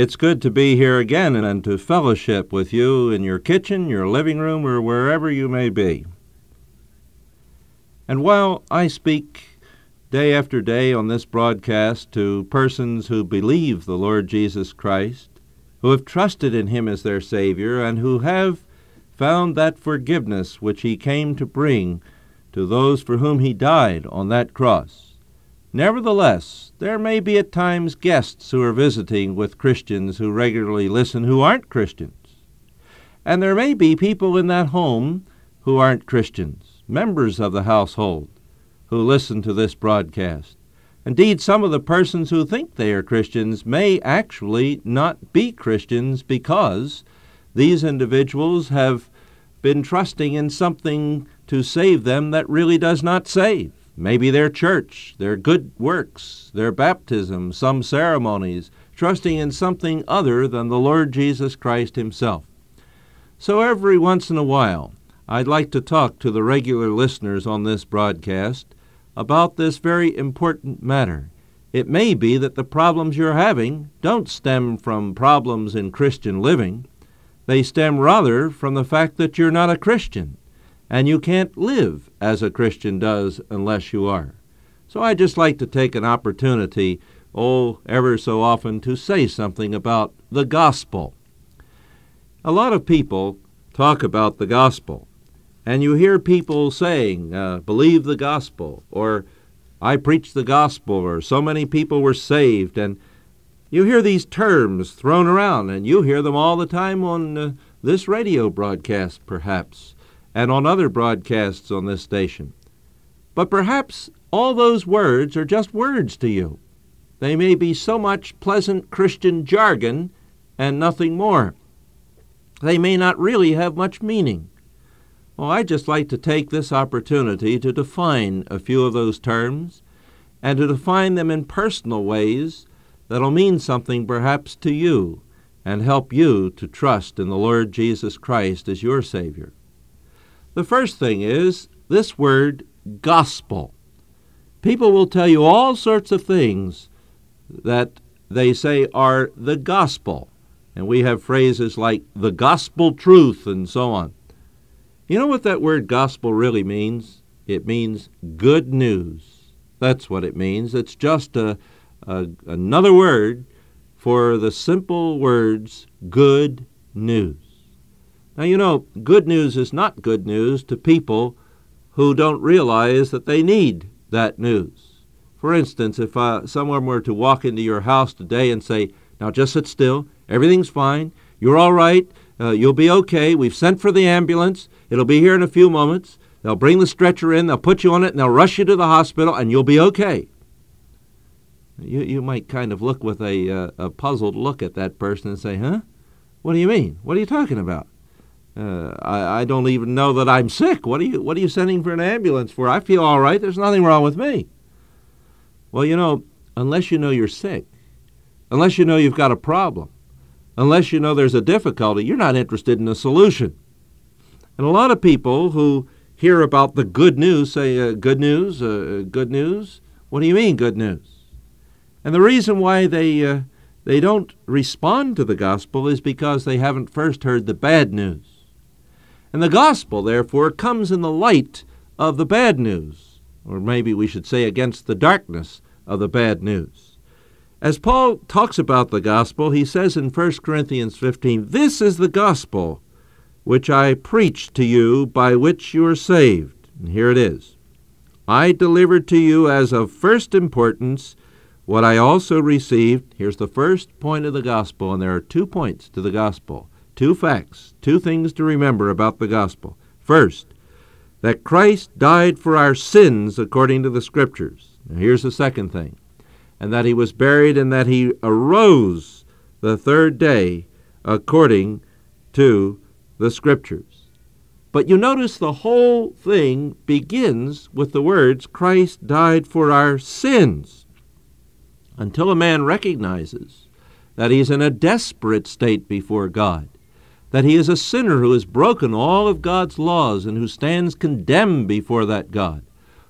It's good to be here again and to fellowship with you in your kitchen, your living room, or wherever you may be. And while I speak day after day on this broadcast to persons who believe the Lord Jesus Christ, who have trusted in Him as their Savior, and who have found that forgiveness which He came to bring to those for whom He died on that cross, Nevertheless, there may be at times guests who are visiting with Christians who regularly listen who aren't Christians. And there may be people in that home who aren't Christians, members of the household, who listen to this broadcast. Indeed, some of the persons who think they are Christians may actually not be Christians because these individuals have been trusting in something to save them that really does not save. Maybe their church, their good works, their baptism, some ceremonies, trusting in something other than the Lord Jesus Christ Himself. So every once in a while, I'd like to talk to the regular listeners on this broadcast about this very important matter. It may be that the problems you're having don't stem from problems in Christian living. They stem rather from the fact that you're not a Christian and you can't live as a Christian does unless you are. So I just like to take an opportunity, oh, ever so often, to say something about the gospel. A lot of people talk about the gospel, and you hear people saying, uh, believe the gospel, or I preach the gospel, or so many people were saved, and you hear these terms thrown around, and you hear them all the time on uh, this radio broadcast, perhaps and on other broadcasts on this station. But perhaps all those words are just words to you. They may be so much pleasant Christian jargon and nothing more. They may not really have much meaning. Well, I'd just like to take this opportunity to define a few of those terms and to define them in personal ways that'll mean something perhaps to you and help you to trust in the Lord Jesus Christ as your Savior. The first thing is this word gospel. People will tell you all sorts of things that they say are the gospel. And we have phrases like the gospel truth and so on. You know what that word gospel really means? It means good news. That's what it means. It's just a, a another word for the simple words good news. Now, you know, good news is not good news to people who don't realize that they need that news. For instance, if uh, someone were to walk into your house today and say, Now just sit still, everything's fine, you're all right, uh, you'll be okay, we've sent for the ambulance, it'll be here in a few moments, they'll bring the stretcher in, they'll put you on it, and they'll rush you to the hospital, and you'll be okay. You, you might kind of look with a, uh, a puzzled look at that person and say, Huh? What do you mean? What are you talking about? Uh, I, I don't even know that I'm sick. What are you What are you sending for an ambulance for? I feel all right. There's nothing wrong with me. Well, you know, unless you know you're sick, unless you know you've got a problem, unless you know there's a difficulty, you're not interested in a solution. And a lot of people who hear about the good news say, uh, "Good news, uh, good news." What do you mean, good news? And the reason why they uh, they don't respond to the gospel is because they haven't first heard the bad news. And the gospel, therefore, comes in the light of the bad news, or maybe we should say against the darkness of the bad news. As Paul talks about the gospel, he says in 1 Corinthians 15, This is the gospel which I preached to you, by which you are saved. And here it is. I delivered to you as of first importance what I also received. Here's the first point of the gospel, and there are two points to the gospel. Two facts, two things to remember about the gospel. First, that Christ died for our sins according to the Scriptures. Now, here's the second thing, and that he was buried and that he arose the third day according to the Scriptures. But you notice the whole thing begins with the words, Christ died for our sins. Until a man recognizes that he's in a desperate state before God, that he is a sinner who has broken all of God's laws and who stands condemned before that God,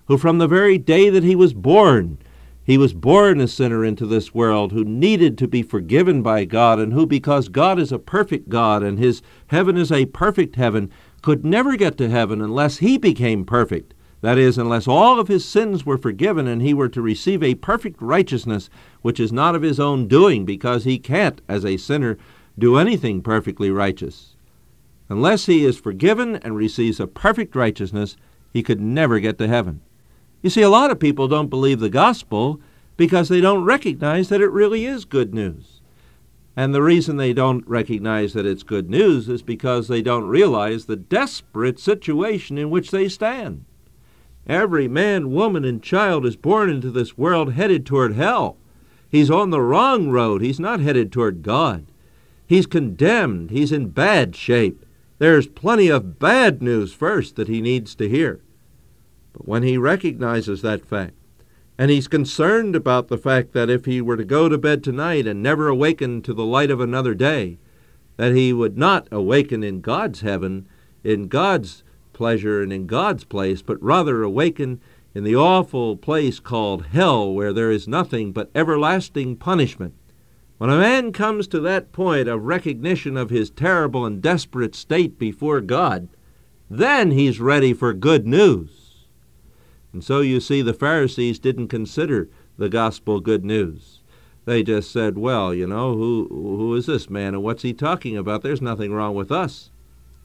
who from the very day that he was born, He was born a sinner into this world who needed to be forgiven by God, and who, because God is a perfect God and his heaven is a perfect heaven, could never get to heaven unless he became perfect. That is, unless all of his sins were forgiven and he were to receive a perfect righteousness which is not of his own doing, because he can't, as a sinner, do anything perfectly righteous. Unless he is forgiven and receives a perfect righteousness, he could never get to heaven. You see, a lot of people don't believe the gospel because they don't recognize that it really is good news. And the reason they don't recognize that it's good news is because they don't realize the desperate situation in which they stand. Every man, woman, and child is born into this world headed toward hell. He's on the wrong road. He's not headed toward God. He's condemned. He's in bad shape. There's plenty of bad news first that he needs to hear. But when he recognizes that fact, and he's concerned about the fact that if he were to go to bed tonight and never awaken to the light of another day, that he would not awaken in God's heaven, in God's pleasure, and in God's place, but rather awaken in the awful place called hell, where there is nothing but everlasting punishment. When a man comes to that point of recognition of his terrible and desperate state before God, then he's ready for good news. And so you see, the Pharisees didn't consider the gospel good news. They just said, well, you know, who, who is this man and what's he talking about? There's nothing wrong with us.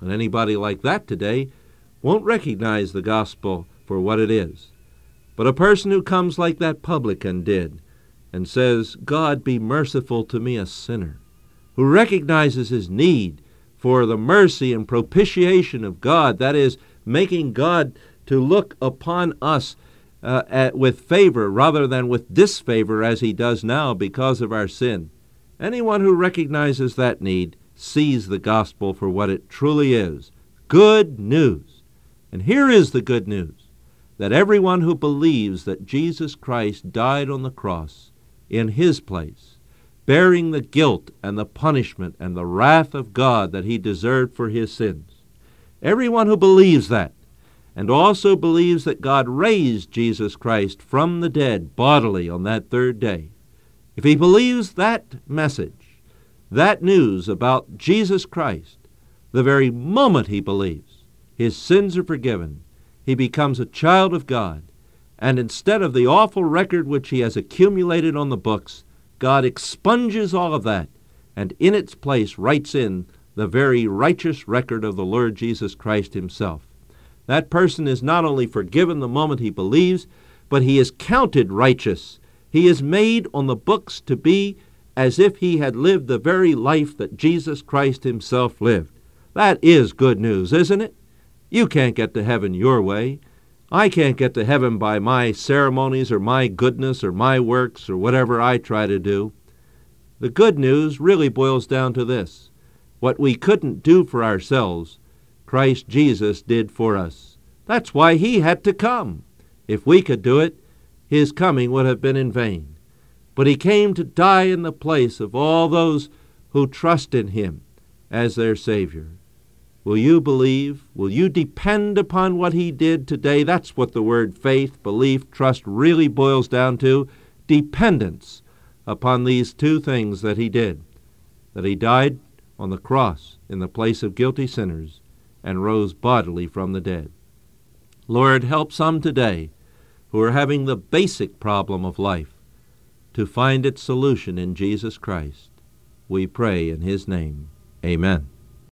And anybody like that today won't recognize the gospel for what it is. But a person who comes like that publican did and says, God be merciful to me, a sinner, who recognizes his need for the mercy and propitiation of God, that is, making God to look upon us uh, at, with favor rather than with disfavor as he does now because of our sin. Anyone who recognizes that need sees the gospel for what it truly is good news. And here is the good news that everyone who believes that Jesus Christ died on the cross in his place, bearing the guilt and the punishment and the wrath of God that he deserved for his sins, everyone who believes that and also believes that God raised Jesus Christ from the dead bodily on that third day, if he believes that message, that news about Jesus Christ, the very moment he believes, his sins are forgiven, he becomes a child of God, and instead of the awful record which he has accumulated on the books, God expunges all of that and in its place writes in the very righteous record of the Lord Jesus Christ himself. That person is not only forgiven the moment he believes, but he is counted righteous. He is made on the books to be as if he had lived the very life that Jesus Christ himself lived. That is good news, isn't it? You can't get to heaven your way. I can't get to heaven by my ceremonies or my goodness or my works or whatever I try to do. The good news really boils down to this what we couldn't do for ourselves, Christ Jesus did for us. That's why he had to come. If we could do it, his coming would have been in vain. But he came to die in the place of all those who trust in him as their Savior. Will you believe? Will you depend upon what he did today? That's what the word faith, belief, trust really boils down to dependence upon these two things that he did that he died on the cross in the place of guilty sinners and rose bodily from the dead. Lord, help some today who are having the basic problem of life to find its solution in Jesus Christ. We pray in His name. Amen.